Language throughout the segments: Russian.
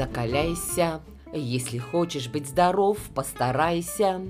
закаляйся. Если хочешь быть здоров, постарайся.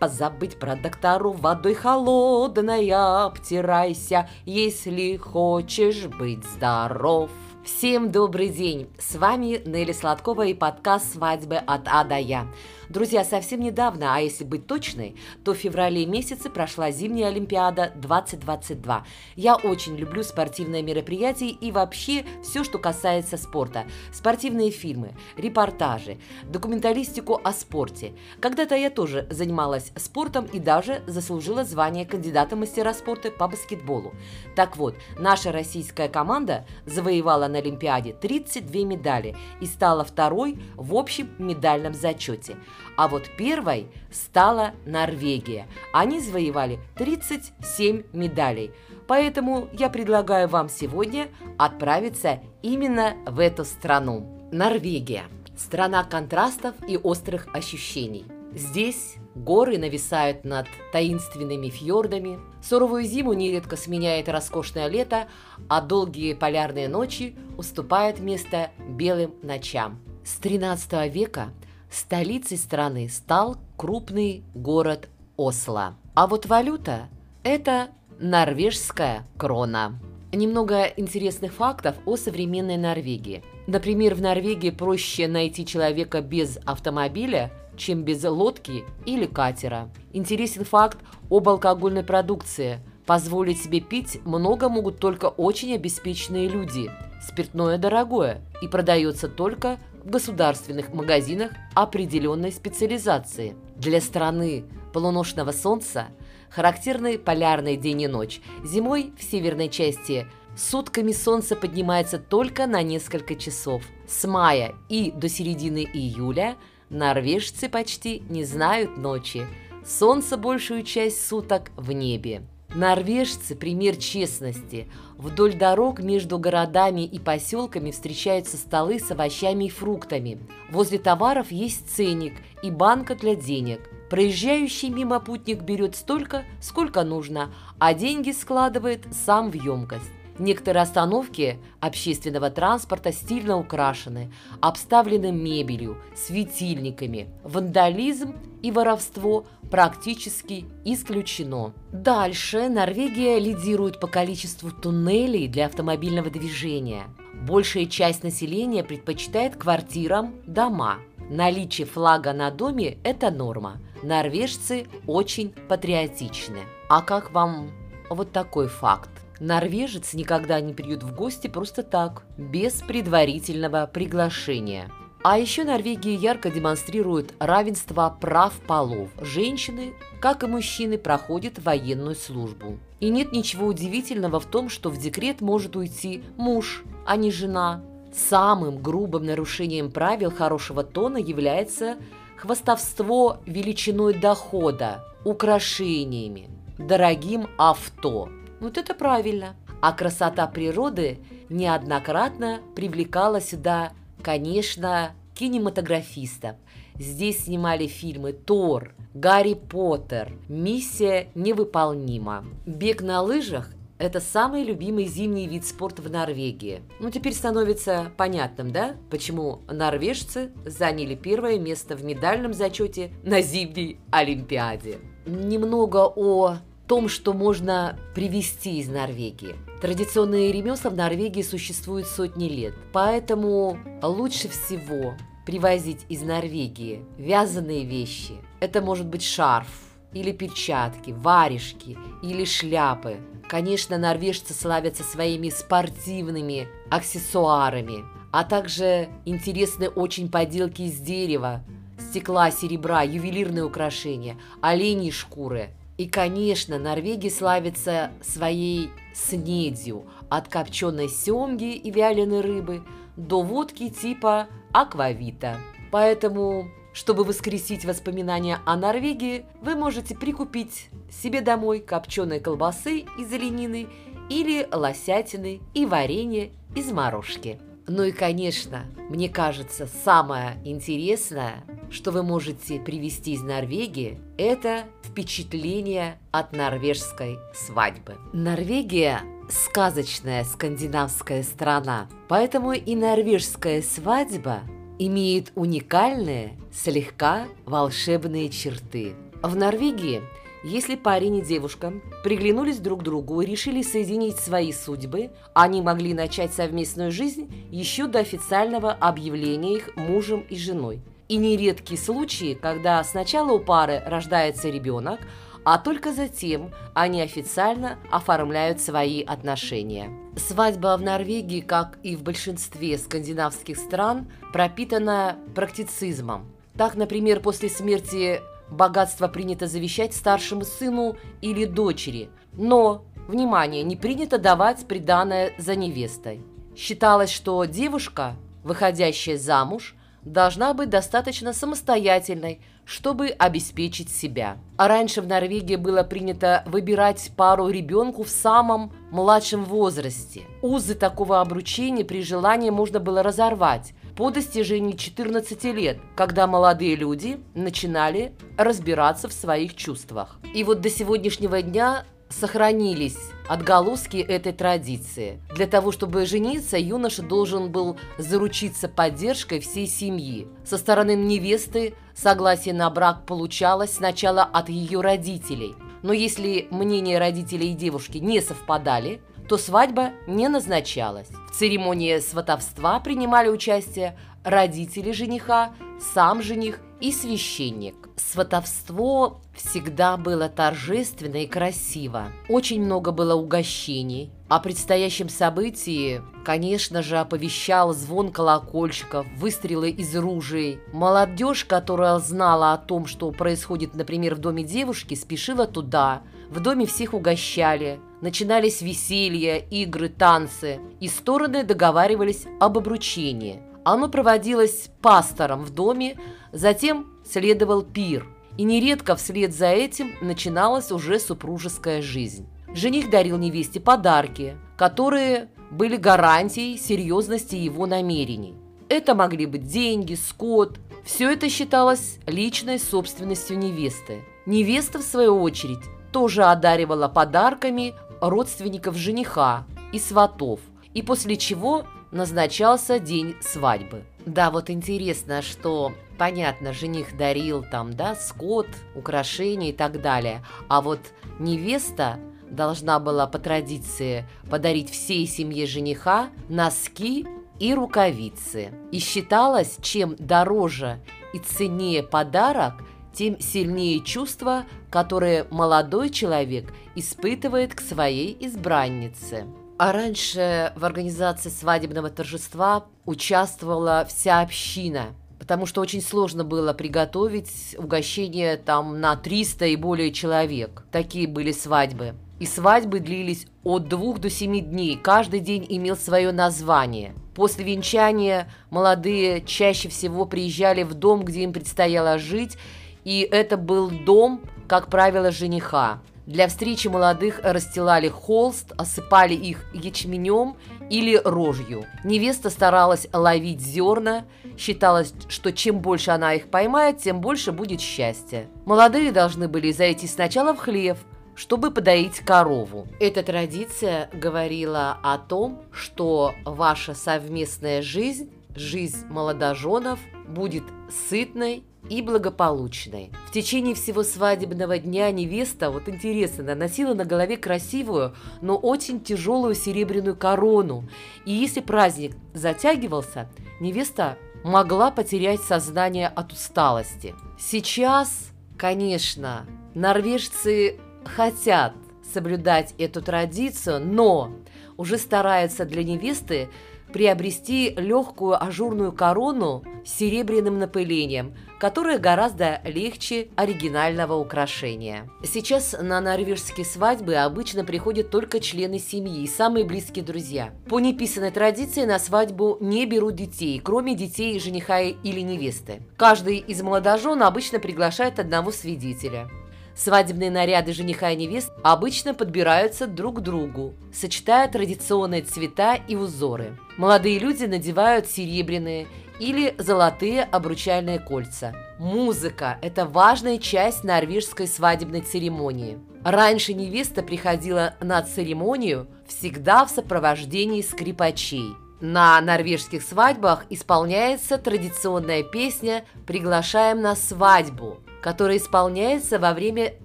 Позабыть про доктору, водой холодной обтирайся, если хочешь быть здоров. Всем добрый день! С вами Нелли Сладкова и подкаст «Свадьбы от А до Я». Друзья, совсем недавно, а если быть точной, то в феврале месяце прошла зимняя Олимпиада 2022. Я очень люблю спортивные мероприятия и вообще все, что касается спорта. Спортивные фильмы, репортажи, документалистику о спорте. Когда-то я тоже занималась спортом и даже заслужила звание кандидата мастера спорта по баскетболу. Так вот, наша российская команда завоевала на Олимпиаде 32 медали и стала второй в общем медальном зачете – а вот первой стала Норвегия. Они завоевали 37 медалей. Поэтому я предлагаю вам сегодня отправиться именно в эту страну. Норвегия – страна контрастов и острых ощущений. Здесь горы нависают над таинственными фьордами, суровую зиму нередко сменяет роскошное лето, а долгие полярные ночи уступают место белым ночам. С 13 века Столицей страны стал крупный город Осло. А вот валюта – это норвежская крона. Немного интересных фактов о современной Норвегии. Например, в Норвегии проще найти человека без автомобиля, чем без лодки или катера. Интересен факт об алкогольной продукции. Позволить себе пить много могут только очень обеспеченные люди. Спиртное дорогое и продается только государственных магазинах определенной специализации. Для страны полуношного солнца характерны полярный день и ночь. Зимой в северной части сутками солнце поднимается только на несколько часов. С мая и до середины июля норвежцы почти не знают ночи. Солнце большую часть суток в небе. Норвежцы – пример честности. Вдоль дорог между городами и поселками встречаются столы с овощами и фруктами. Возле товаров есть ценник и банка для денег. Проезжающий мимо путник берет столько, сколько нужно, а деньги складывает сам в емкость. Некоторые остановки общественного транспорта стильно украшены, обставлены мебелью, светильниками. Вандализм и воровство практически исключено. Дальше Норвегия лидирует по количеству туннелей для автомобильного движения. Большая часть населения предпочитает квартирам дома. Наличие флага на доме – это норма. Норвежцы очень патриотичны. А как вам вот такой факт? Норвежец никогда не придет в гости просто так, без предварительного приглашения. А еще Норвегия ярко демонстрирует равенство прав полов. Женщины, как и мужчины, проходят военную службу. И нет ничего удивительного в том, что в декрет может уйти муж, а не жена. Самым грубым нарушением правил хорошего тона является хвастовство величиной дохода, украшениями, дорогим авто – вот это правильно. А красота природы неоднократно привлекала сюда, конечно, кинематографистов. Здесь снимали фильмы «Тор», «Гарри Поттер», «Миссия невыполнима». Бег на лыжах – это самый любимый зимний вид спорта в Норвегии. Ну, теперь становится понятным, да, почему норвежцы заняли первое место в медальном зачете на зимней Олимпиаде. Немного о том, что можно привезти из Норвегии. Традиционные ремесла в Норвегии существуют сотни лет, поэтому лучше всего привозить из Норвегии вязаные вещи. Это может быть шарф, или перчатки, варежки, или шляпы. Конечно, норвежцы славятся своими спортивными аксессуарами, а также интересны очень поделки из дерева, стекла, серебра, ювелирные украшения, оленьи шкуры – и, конечно, Норвегия славится своей снедью от копченой семги и вяленой рыбы до водки типа аквавита. Поэтому, чтобы воскресить воспоминания о Норвегии, вы можете прикупить себе домой копченой колбасы из оленины или лосятины и варенье из морожки. Ну и, конечно, мне кажется, самое интересное, что вы можете привезти из Норвегии, это впечатление от норвежской свадьбы. Норвегия сказочная скандинавская страна, поэтому и норвежская свадьба имеет уникальные, слегка волшебные черты. В Норвегии, если парень и девушка приглянулись друг другу и решили соединить свои судьбы, они могли начать совместную жизнь еще до официального объявления их мужем и женой. И нередки случаи, когда сначала у пары рождается ребенок, а только затем они официально оформляют свои отношения. Свадьба в Норвегии, как и в большинстве скандинавских стран, пропитана практицизмом. Так, например, после смерти богатство принято завещать старшему сыну или дочери, но, внимание, не принято давать приданное за невестой. Считалось, что девушка, выходящая замуж, должна быть достаточно самостоятельной, чтобы обеспечить себя. А раньше в Норвегии было принято выбирать пару ребенку в самом младшем возрасте. Узы такого обручения при желании можно было разорвать по достижении 14 лет, когда молодые люди начинали разбираться в своих чувствах. И вот до сегодняшнего дня сохранились отголоски этой традиции. Для того, чтобы жениться, юноша должен был заручиться поддержкой всей семьи. Со стороны невесты согласие на брак получалось сначала от ее родителей. Но если мнения родителей девушки не совпадали, то свадьба не назначалась. В церемонии сватовства принимали участие родители жениха, сам жених и священник. Сватовство всегда было торжественно и красиво. Очень много было угощений. О предстоящем событии, конечно же, оповещал звон колокольчиков, выстрелы из ружей. Молодежь, которая знала о том, что происходит, например, в доме девушки, спешила туда. В доме всех угощали. Начинались веселья, игры, танцы. И стороны договаривались об обручении – оно проводилось пастором в доме, затем следовал пир, и нередко вслед за этим начиналась уже супружеская жизнь. Жених дарил невесте подарки, которые были гарантией серьезности его намерений. Это могли быть деньги, скот. Все это считалось личной собственностью невесты. Невеста, в свою очередь, тоже одаривала подарками родственников жениха и сватов, и после чего назначался день свадьбы. Да, вот интересно, что понятно, жених дарил там, да, скот, украшения и так далее, а вот невеста должна была по традиции подарить всей семье жениха носки и рукавицы. И считалось, чем дороже и ценнее подарок, тем сильнее чувства, которые молодой человек испытывает к своей избраннице. А раньше в организации свадебного торжества участвовала вся община, потому что очень сложно было приготовить угощение там на 300 и более человек. Такие были свадьбы. И свадьбы длились от двух до семи дней. Каждый день имел свое название. После венчания молодые чаще всего приезжали в дом, где им предстояло жить, и это был дом, как правило, жениха. Для встречи молодых расстилали холст, осыпали их ячменем или рожью. Невеста старалась ловить зерна, считалось, что чем больше она их поймает, тем больше будет счастья. Молодые должны были зайти сначала в хлев, чтобы подоить корову. Эта традиция говорила о том, что ваша совместная жизнь, жизнь молодоженов, будет сытной и благополучной. В течение всего свадебного дня невеста, вот интересно, носила на голове красивую, но очень тяжелую серебряную корону. И если праздник затягивался, невеста могла потерять сознание от усталости. Сейчас, конечно, норвежцы хотят соблюдать эту традицию, но уже стараются для невесты приобрести легкую ажурную корону с серебряным напылением, которая гораздо легче оригинального украшения. Сейчас на норвежские свадьбы обычно приходят только члены семьи и самые близкие друзья. По неписанной традиции на свадьбу не берут детей, кроме детей жениха или невесты. Каждый из молодожен обычно приглашает одного свидетеля. Свадебные наряды жениха и невест обычно подбираются друг к другу, сочетая традиционные цвета и узоры. Молодые люди надевают серебряные или золотые обручальные кольца. Музыка – это важная часть норвежской свадебной церемонии. Раньше невеста приходила на церемонию всегда в сопровождении скрипачей. На норвежских свадьбах исполняется традиционная песня «Приглашаем на свадьбу», которая исполняется во время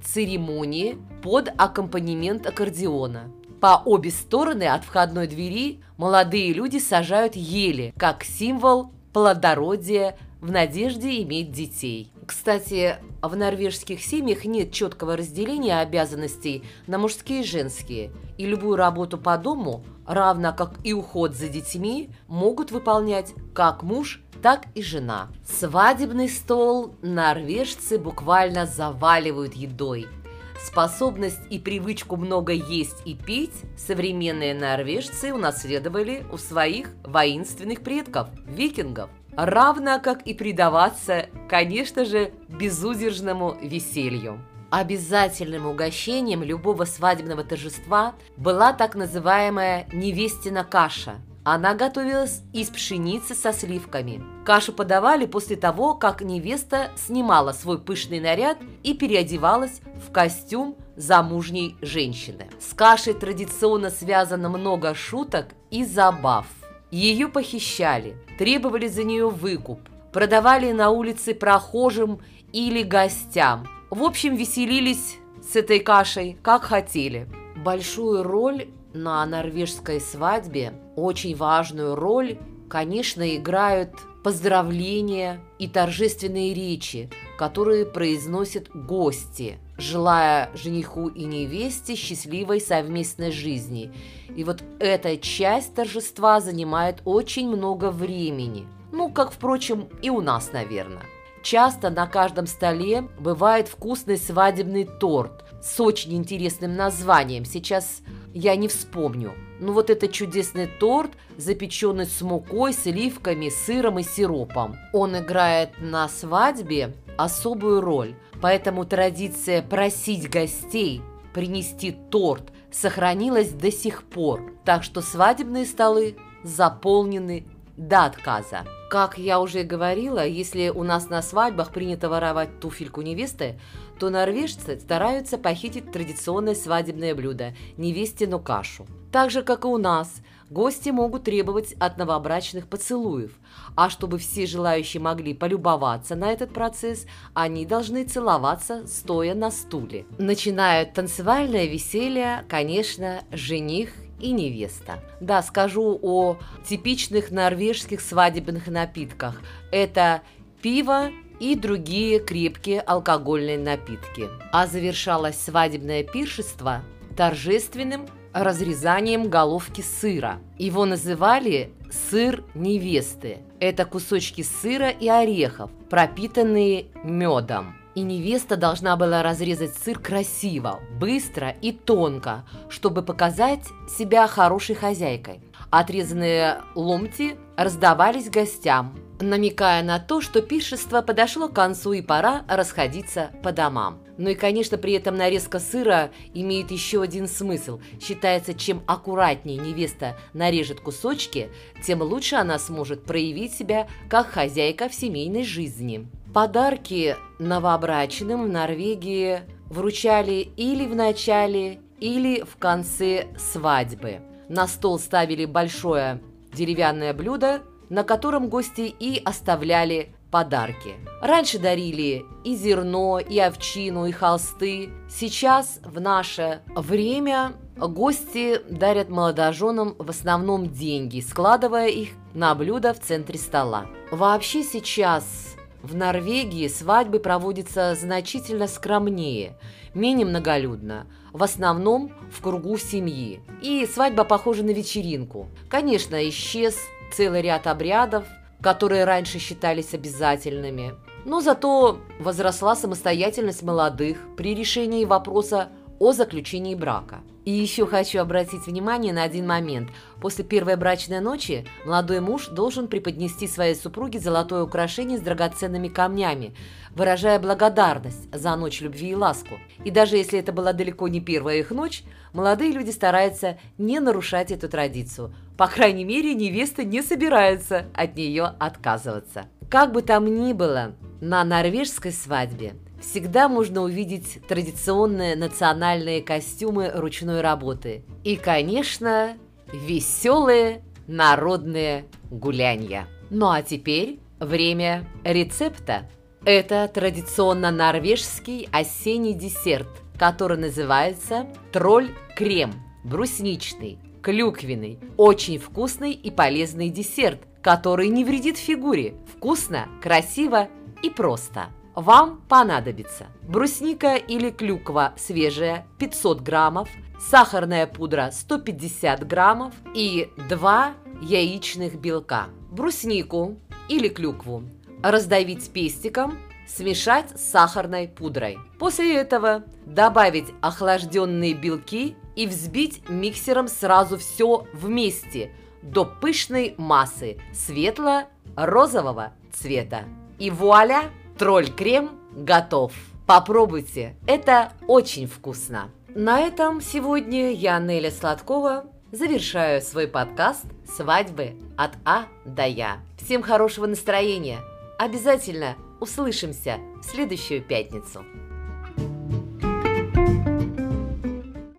церемонии под аккомпанемент аккордеона. По обе стороны от входной двери молодые люди сажают ели, как символ плодородия в надежде иметь детей. Кстати, в норвежских семьях нет четкого разделения обязанностей на мужские и женские, и любую работу по дому, равно как и уход за детьми, могут выполнять как муж, так и жена. Свадебный стол норвежцы буквально заваливают едой – Способность и привычку много есть и пить современные норвежцы унаследовали у своих воинственных предков – викингов. Равно как и предаваться, конечно же, безудержному веселью. Обязательным угощением любого свадебного торжества была так называемая невестина каша – она готовилась из пшеницы со сливками. Кашу подавали после того, как невеста снимала свой пышный наряд и переодевалась в костюм замужней женщины. С кашей традиционно связано много шуток и забав. Ее похищали, требовали за нее выкуп, продавали на улице прохожим или гостям. В общем, веселились с этой кашей, как хотели. Большую роль на норвежской свадьбе очень важную роль, конечно, играют поздравления и торжественные речи, которые произносят гости, желая жениху и невесте счастливой совместной жизни. И вот эта часть торжества занимает очень много времени. Ну, как, впрочем, и у нас, наверное. Часто на каждом столе бывает вкусный свадебный торт с очень интересным названием. Сейчас я не вспомню. Ну вот это чудесный торт, запеченный с мукой, сливками, сыром и сиропом. Он играет на свадьбе особую роль, поэтому традиция просить гостей принести торт сохранилась до сих пор. Так что свадебные столы заполнены до отказа. Как я уже говорила, если у нас на свадьбах принято воровать туфельку невесты, то норвежцы стараются похитить традиционное свадебное блюдо – невестину кашу. Так же, как и у нас, гости могут требовать от новобрачных поцелуев, а чтобы все желающие могли полюбоваться на этот процесс, они должны целоваться, стоя на стуле. Начинают танцевальное веселье, конечно, жених и невеста. Да, скажу о типичных норвежских свадебных напитках. Это пиво и другие крепкие алкогольные напитки. А завершалось свадебное пиршество торжественным разрезанием головки сыра. Его называли сыр невесты. Это кусочки сыра и орехов, пропитанные медом и невеста должна была разрезать сыр красиво, быстро и тонко, чтобы показать себя хорошей хозяйкой. Отрезанные ломти раздавались гостям, намекая на то, что пиршество подошло к концу и пора расходиться по домам. Ну и, конечно, при этом нарезка сыра имеет еще один смысл. Считается, чем аккуратнее невеста нарежет кусочки, тем лучше она сможет проявить себя как хозяйка в семейной жизни. Подарки новобрачным в Норвегии вручали или в начале, или в конце свадьбы. На стол ставили большое деревянное блюдо, на котором гости и оставляли подарки. Раньше дарили и зерно, и овчину, и холсты. Сейчас, в наше время, гости дарят молодоженам в основном деньги, складывая их на блюдо в центре стола. Вообще сейчас в Норвегии свадьбы проводятся значительно скромнее, менее многолюдно, в основном в кругу семьи. И свадьба похожа на вечеринку. Конечно, исчез целый ряд обрядов, которые раньше считались обязательными. Но зато возросла самостоятельность молодых при решении вопроса о заключении брака. И еще хочу обратить внимание на один момент. После первой брачной ночи молодой муж должен преподнести своей супруге золотое украшение с драгоценными камнями, выражая благодарность за ночь любви и ласку. И даже если это была далеко не первая их ночь, молодые люди стараются не нарушать эту традицию. По крайней мере, невеста не собирается от нее отказываться. Как бы там ни было, на норвежской свадьбе всегда можно увидеть традиционные национальные костюмы ручной работы. И, конечно, веселые народные гулянья. Ну а теперь время рецепта. Это традиционно норвежский осенний десерт, который называется тролль-крем, брусничный, клюквенный, очень вкусный и полезный десерт, который не вредит фигуре. Вкусно, красиво и просто. Вам понадобится брусника или клюква свежая 500 граммов, сахарная пудра 150 граммов и 2 яичных белка. Бруснику или клюкву раздавить пестиком, смешать с сахарной пудрой. После этого добавить охлажденные белки и взбить миксером сразу все вместе до пышной массы светло-розового цвета. И вуаля! Тролль-крем готов. Попробуйте, это очень вкусно. На этом сегодня я, Неля Сладкова, завершаю свой подкаст «Свадьбы от А до Я». Всем хорошего настроения. Обязательно услышимся в следующую пятницу.